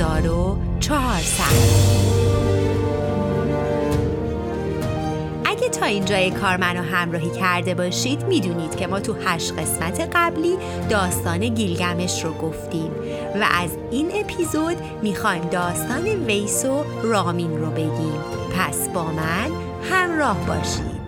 1400 اگه تا اینجای کار منو همراهی کرده باشید می‌دونید که ما تو هشت قسمت قبلی داستان گیلگمش رو گفتیم و از این اپیزود می‌خوایم داستان ویس و رامین رو بگیم. پس با من همراه باشید.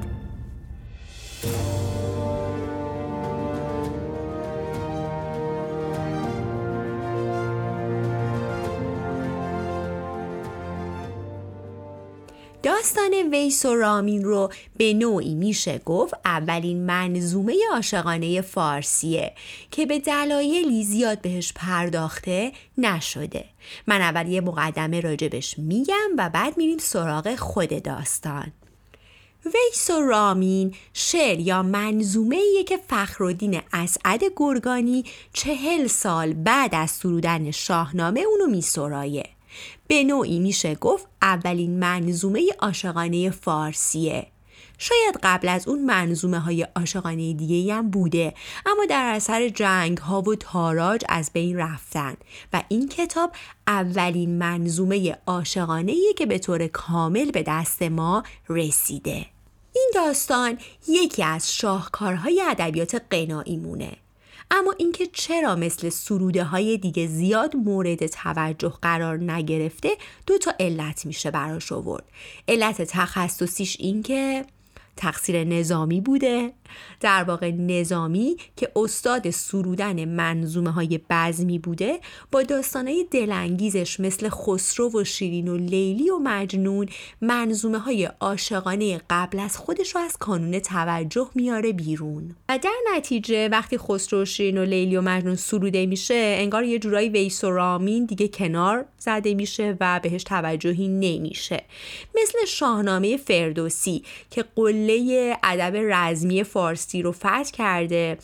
داستان ویس و رامین رو به نوعی میشه گفت اولین منظومه عاشقانه فارسیه که به دلایلی زیاد بهش پرداخته نشده. من اول یه مقدمه راجبش میگم و بعد میریم سراغ خود داستان. ویس و رامین شعر یا منظومه ایه که فخرالدین اسعد گرگانی چهل سال بعد از سرودن شاهنامه اونو میسرایه به نوعی میشه گفت اولین منظومه عاشقانه فارسیه. شاید قبل از اون منظومه های عاشقانه دیگه هم بوده اما در اثر جنگ ها و تاراج از بین رفتن و این کتاب اولین منظومه عاشقانه که به طور کامل به دست ما رسیده. این داستان یکی از شاهکارهای ادبیات قنایی مونه اما اینکه چرا مثل سروده های دیگه زیاد مورد توجه قرار نگرفته دو تا علت میشه براش آورد. علت تخصصیش اینکه تقصیر نظامی بوده. در واقع نظامی که استاد سرودن منظومه های بزمی بوده با داستانهای دلانگیزش مثل خسرو و شیرین و لیلی و مجنون منظومه های عاشقانه قبل از خودش رو از کانون توجه میاره بیرون. و در نتیجه وقتی خسرو و شیرین و لیلی و مجنون سروده میشه انگار یه جورایی ویس و رامین دیگه کنار زده میشه و بهش توجهی نمیشه. مثل شاهنامه فردوسی که قله ادب رزمی فارسی رو فتح کرده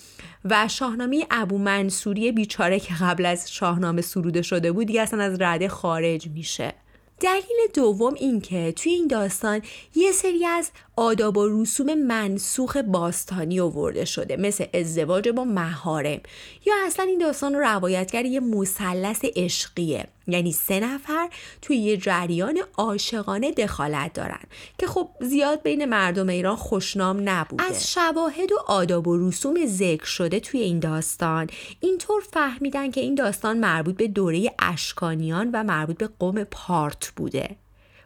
و شاهنامه ابو منصوری بیچاره که قبل از شاهنامه سروده شده بود دیگه اصلا از رده خارج میشه. دلیل دوم این که توی این داستان یه سری از آداب و رسوم منسوخ باستانی آورده شده مثل ازدواج با مهارم. یا اصلا این داستان رو روایتگر یه مثلث عشقیه. یعنی سه نفر توی یه جریان عاشقانه دخالت دارن که خب زیاد بین مردم ایران خوشنام نبوده. از شواهد و آداب و رسوم ذکر شده توی این داستان. اینطور فهمیدن که این داستان مربوط به دوره اشکانیان و مربوط به قوم پارت بوده.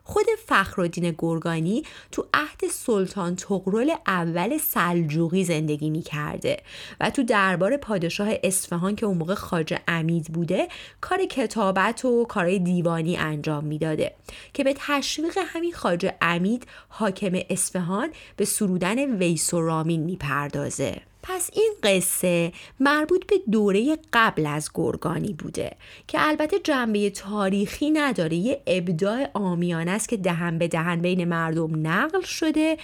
خود فخرالدین گرگانی تو عهد سلطان تغرل اول سلجوقی زندگی می کرده و تو دربار پادشاه اصفهان که اون موقع خاج امید بوده کار کتابت و کارهای دیوانی انجام می‌داده که به تشویق همین خاج امید حاکم اصفهان به سرودن ویس و رامین می‌پردازه. پس این قصه مربوط به دوره قبل از گرگانی بوده که البته جنبه تاریخی نداره یه ابداع آمیانه است که دهن به دهن بین مردم نقل شده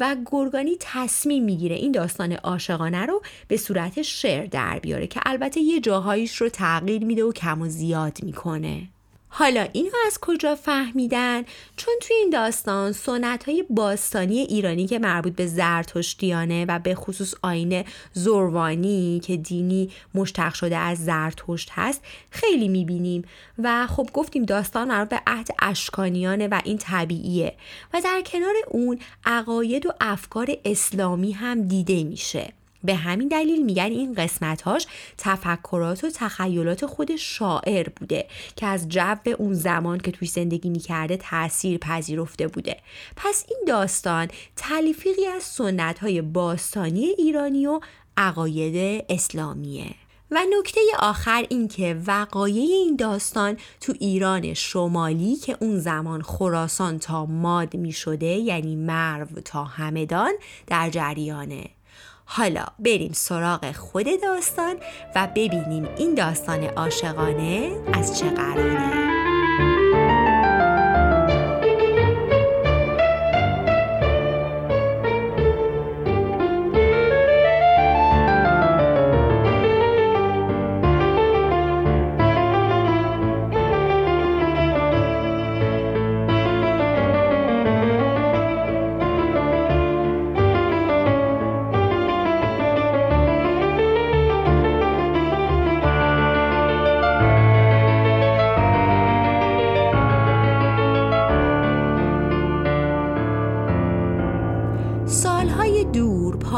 و گرگانی تصمیم می‌گیره این داستان عاشقانه رو به صورت شعر در بیاره که البته یه جاهایش رو تغییر میده و کم و زیاد می‌کنه. حالا اینو از کجا فهمیدن؟ چون توی این داستان سنت های باستانی ایرانی که مربوط به زرتشتیانه و به خصوص آین زروانی که دینی مشتق شده از زرتشت هست خیلی می‌بینیم. و خب گفتیم داستان مربوط به عهد اشکانیانه و این طبیعیه. و در کنار اون عقاید و افکار اسلامی هم دیده میشه. به همین دلیل میگن این قسمتهاش تفکرات و تخیلات خود شاعر بوده که از جو اون زمان که توی زندگی می‌کرده تاثیر پذیرفته بوده. پس این داستان تلفیقی از سنت های باستانی ایرانی و عقاید اسلامیه. و نکته آخر این که وقایع این داستان تو ایران شمالی که اون زمان خراسان تا ماد می شده یعنی مرو تا همدان در جریانه. حالا بریم سراغ خود داستان و ببینیم این داستان عاشقانه از چه قراره.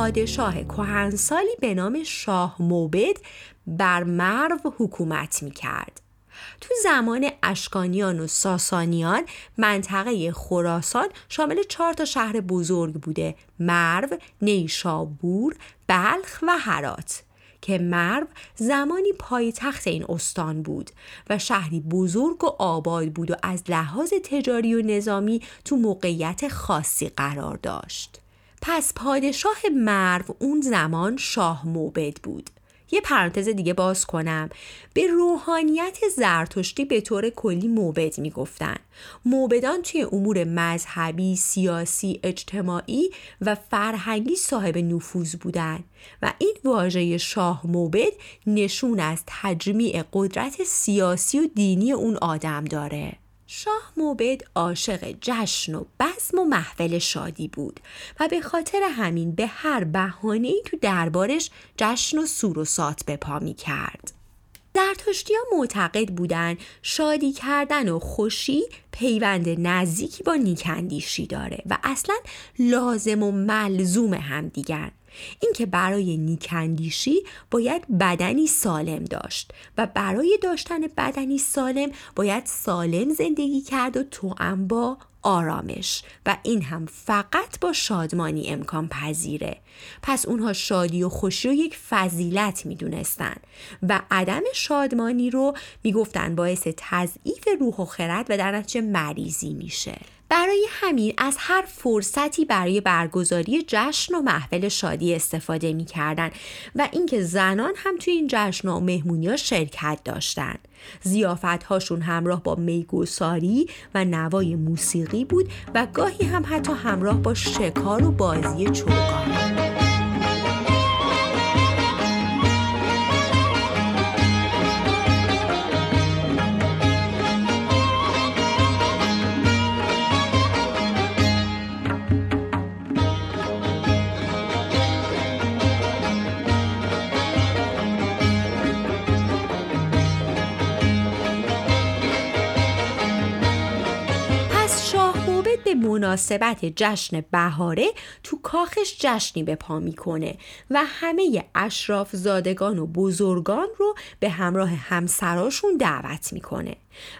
پادشاه کهنسالی به نام شاه موبد بر مرو حکومت می کرد. تو زمان اشکانیان و ساسانیان منطقه خراسان شامل چهار تا شهر بزرگ بوده مرو، نیشابور، بلخ و هرات که مرو زمانی پایتخت این استان بود و شهری بزرگ و آباد بود و از لحاظ تجاری و نظامی تو موقعیت خاصی قرار داشت. پس پادشاه مرو اون زمان شاه موبد بود. یه پرانتز دیگه باز کنم. به روحانیت زرتشتی به طور کلی موبد می‌گفتن. موبدان توی امور مذهبی، سیاسی، اجتماعی و فرهنگی صاحب نفوذ بودن و این واژه شاه موبد نشون از تجمیع قدرت سیاسی و دینی اون آدم داره. شاه موبد عاشق جشن و بزم و محفل شادی بود و به خاطر همین به هر بهانه ای تو دربارش جشن و سور و سات به پا می کرد. زرتشتی ها معتقد بودن شادی کردن و خوشی پیوند نزدیکی با نیکندیشی داره و اصلا لازم و ملزوم هم دیگر اینکه برای نیکندیشی باید بدنی سالم داشت و برای داشتن بدنی سالم باید سالم زندگی کرد و توأم با آرامش و این هم فقط با شادمانی امکان پذیره. پس اونها شادی و خوشی رو یک فضیلت می‌دونستن و عدم شادمانی رو می‌گفتن باعث تضعیف روح و خرد و در نتیجه مریضی میشه. برای همین از هر فرصتی برای برگزاری جشن و محفل شادی استفاده می کردن و اینکه زنان هم توی این جشن و مهمونی ها شرکت داشتن. زیافت هاشون همراه با میگوساری و نوای موسیقی بود و گاهی هم حتی همراه با شکار و بازی چوگان. مناسبت جشن بهاره تو کاخش جشنی به پا می‌کنه و همه اشراف زادگان و بزرگان رو به همراه همسراشون دعوت می‌کنه.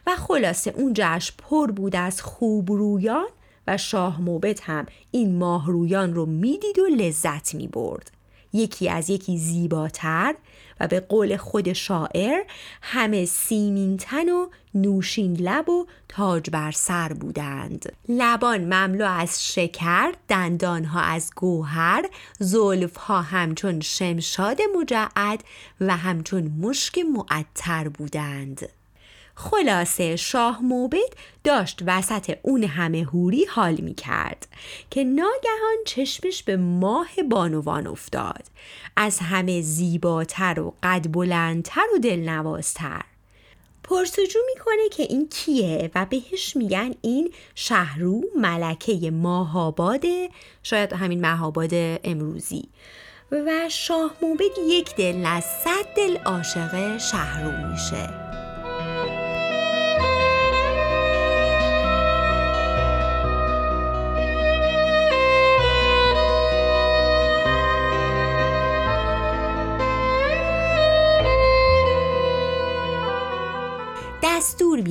و خلاصه اون جشن پر بود از خوبرویان و شاه موبت هم این ماهرویان رو می‌دید و لذت می‌برد. یکی از یکی زیباتر و به قول خود شاعر همه سیمین تن و نوشین لب و تاج بر سر بودند. لبان مملو از شکر دندانها از گوهر زلفها همچون شمشاد مجعد و همچون مشک معطر بودند. خلاصه شاه موبد داشت وسط اون همه هوری حال می کرد که ناگهان چشمش به ماه بانوان افتاد. از همه زیباتر و قد بلندتر و دلنوازتر. پرسجو می‌کنه که این کیه و بهش میگن این شهرو ملکه ماهاباده شاید همین ماهاباد امروزی. و شاه موبد یک دل از صد دل عاشق شهرو میشه.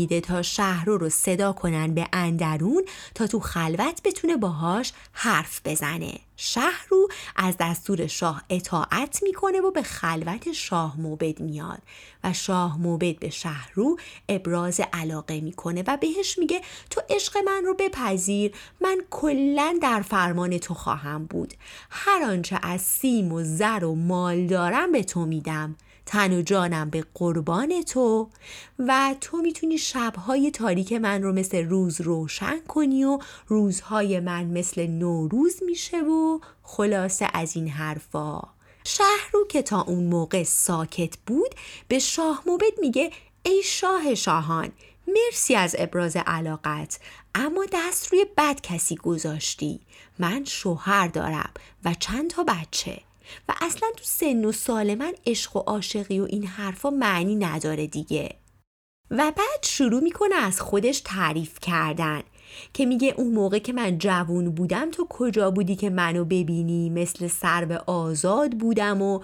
دستور میده تا شهرو رو صدا کنن به اندرون تا تو خلوت بتونه باهاش حرف بزنه. شهرو از دستور شاه اطاعت می‌کنه و به خلوت شاه موبد میاد و شاه موبد به شهرو ابراز علاقه می‌کنه و بهش میگه تو عشق من رو بپذیر من کلا در فرمان تو خواهم بود. هر آنچه از سیم و زر و مال دارم به تو میدم. تن و جانم به قربان تو و تو می‌تونی شبهای تاریک من رو مثل روز روشن کنی و روزهای من مثل نوروز میشه و خلاصه از این حرفا. شهرو که تا اون موقع ساکت بود به شاه موبد میگه ای شاه شاهان مرسی از ابراز علاقت اما دست روی بد کسی گذاشتی. من شوهر دارم و چند تا بچه. و اصلا تو سن و سال من عشق و عاشقی و این حرفا معنی نداره دیگه. و بعد شروع می‌کنه از خودش تعریف کردن که میگه اون موقع که من جوون بودم تو کجا بودی که منو ببینی؟ مثل سرو آزاد بودم و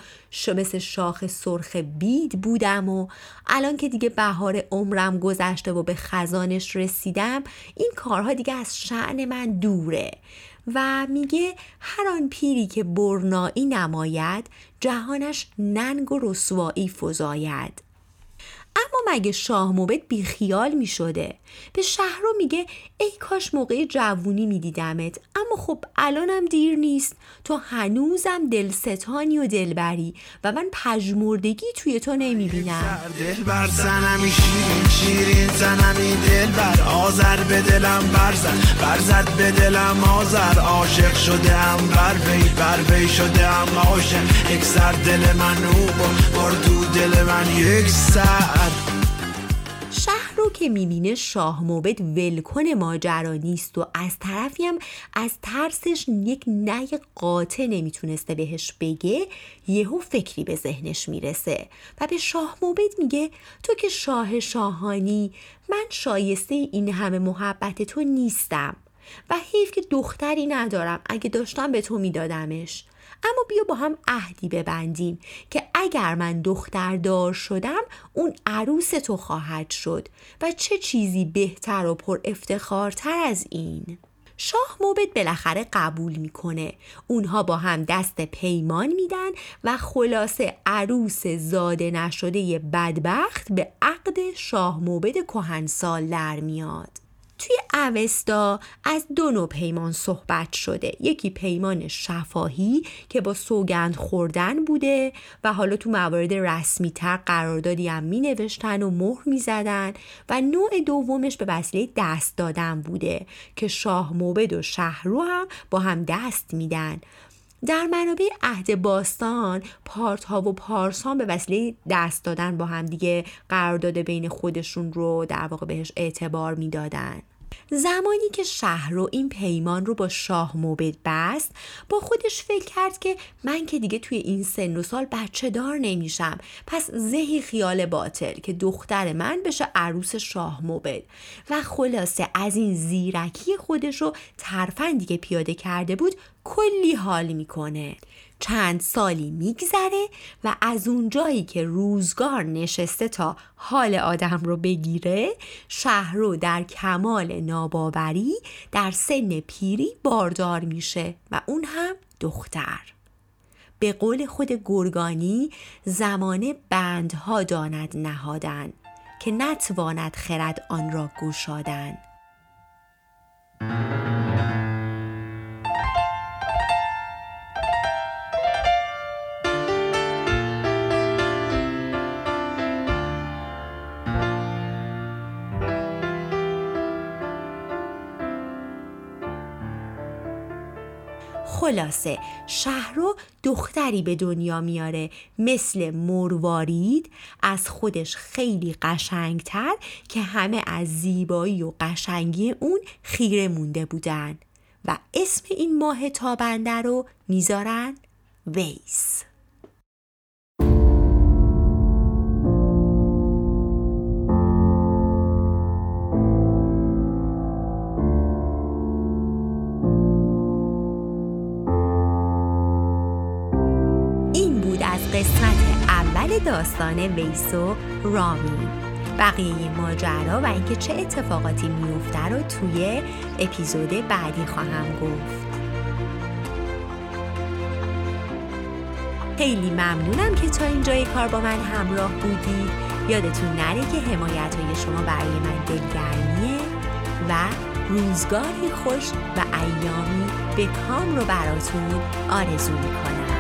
مثل شاخ سرخ بید بودم و الان که دیگه بهار عمرم گذشته و به خزانش رسیدم این کارها دیگه از شعن من دوره. و میگه هر آن پیری که برنایی نماید جهانش ننگ و رسوایی فزاید. اما مگه شاه موبت بیخیال می شده به شهرو میگه ای کاش موقع جوونی میدیدمت اما خب الانم دیر نیست. تو هنوزم دلستانی و دلبری و من پژمردگی توی تو نمی‌بینم. دلبر زنمی شیرین شیرین زنمی دلبر آزر به دلم برزد برزد به دلم آزر عاشق شده هم بر وی بر وی شده هم عاشق. یک سر دل من او بردو دل من یک سر. رو که می‌بینه شاه موبد ولکن ماجرا نیست و از طرفی هم از ترسش یک نه قاطع نمی‌تونسته بهش بگه یهو فکری به ذهنش می‌رسه و به شاه موبد میگه تو که شاه شاهانی من شایسته این همه محبت تو نیستم و حیف که دختری ندارم اگه داشتم به تو میدادمش. اما بیا با هم عهدی ببندیم که اگر من دختردار شدم اون عروس تو خواهد شد و چه چیزی بهتر و پر افتخارتر از این؟ شاه موبد بالاخره قبول می‌کنه. اونها با هم دست پیمان میدن و خلاصه عروس زاده نشده بدبخت به عقد شاه موبد کهنسال در میاد. توی اوستا از دو نوع پیمان صحبت شده. یکی پیمان شفاهی که با سوگند خوردن بوده و حالا تو موارد رسمی تر قراردادی هم می نوشتن و مهر می زدن و نوع دومش به وسیله دست دادن بوده که شاه موبد و شهرو هم با هم دست میدن. در منابع عهد باستان پارت ها و پارسان به وسیله دست دادن با هم دیگه قرارداد بین خودشون رو در واقع بهش اعتبار می‌دادن. زمانی که شهر رو این پیمان رو با شاه موبد بست با خودش فکر کرد که من که دیگه توی این سن و سال بچه دار نمیشم پس زهی خیال باطل که دختر من بشه عروس شاه موبد. و خلاصه از این زیرکی خودش رو ترفندی که پیاده کرده بود کلی حال می‌کنه. چند سالی میگذره و از اون جایی که روزگار نشسته تا حال آدم رو بگیره شهر رو در کمال ناباوری در سن پیری باردار میشه و اون هم دختر. به قول خود گرگانی زمانه بندها داند نهادن که نتواند خرد آن را گشادن. خلاصه شهرو دختری به دنیا میاره مثل مروارید از خودش خیلی قشنگتر که همه از زیبایی و قشنگی اون خیره مونده بودن. و اسم این ماه تابنده رو می‌ذارن ویس. داستان ویسو رامی. بقیه ماجرا و اینکه چه اتفاقاتی میفته رو توی اپیزود بعدی خواهم گفت. خیلی ممنونم که تا اینجای کار با من همراه بودید یادتون نره که حمایت های شما برای من دلگرمیه و روزگاری خوش و ایامی به کام رو براتون آرزو می‌کنم.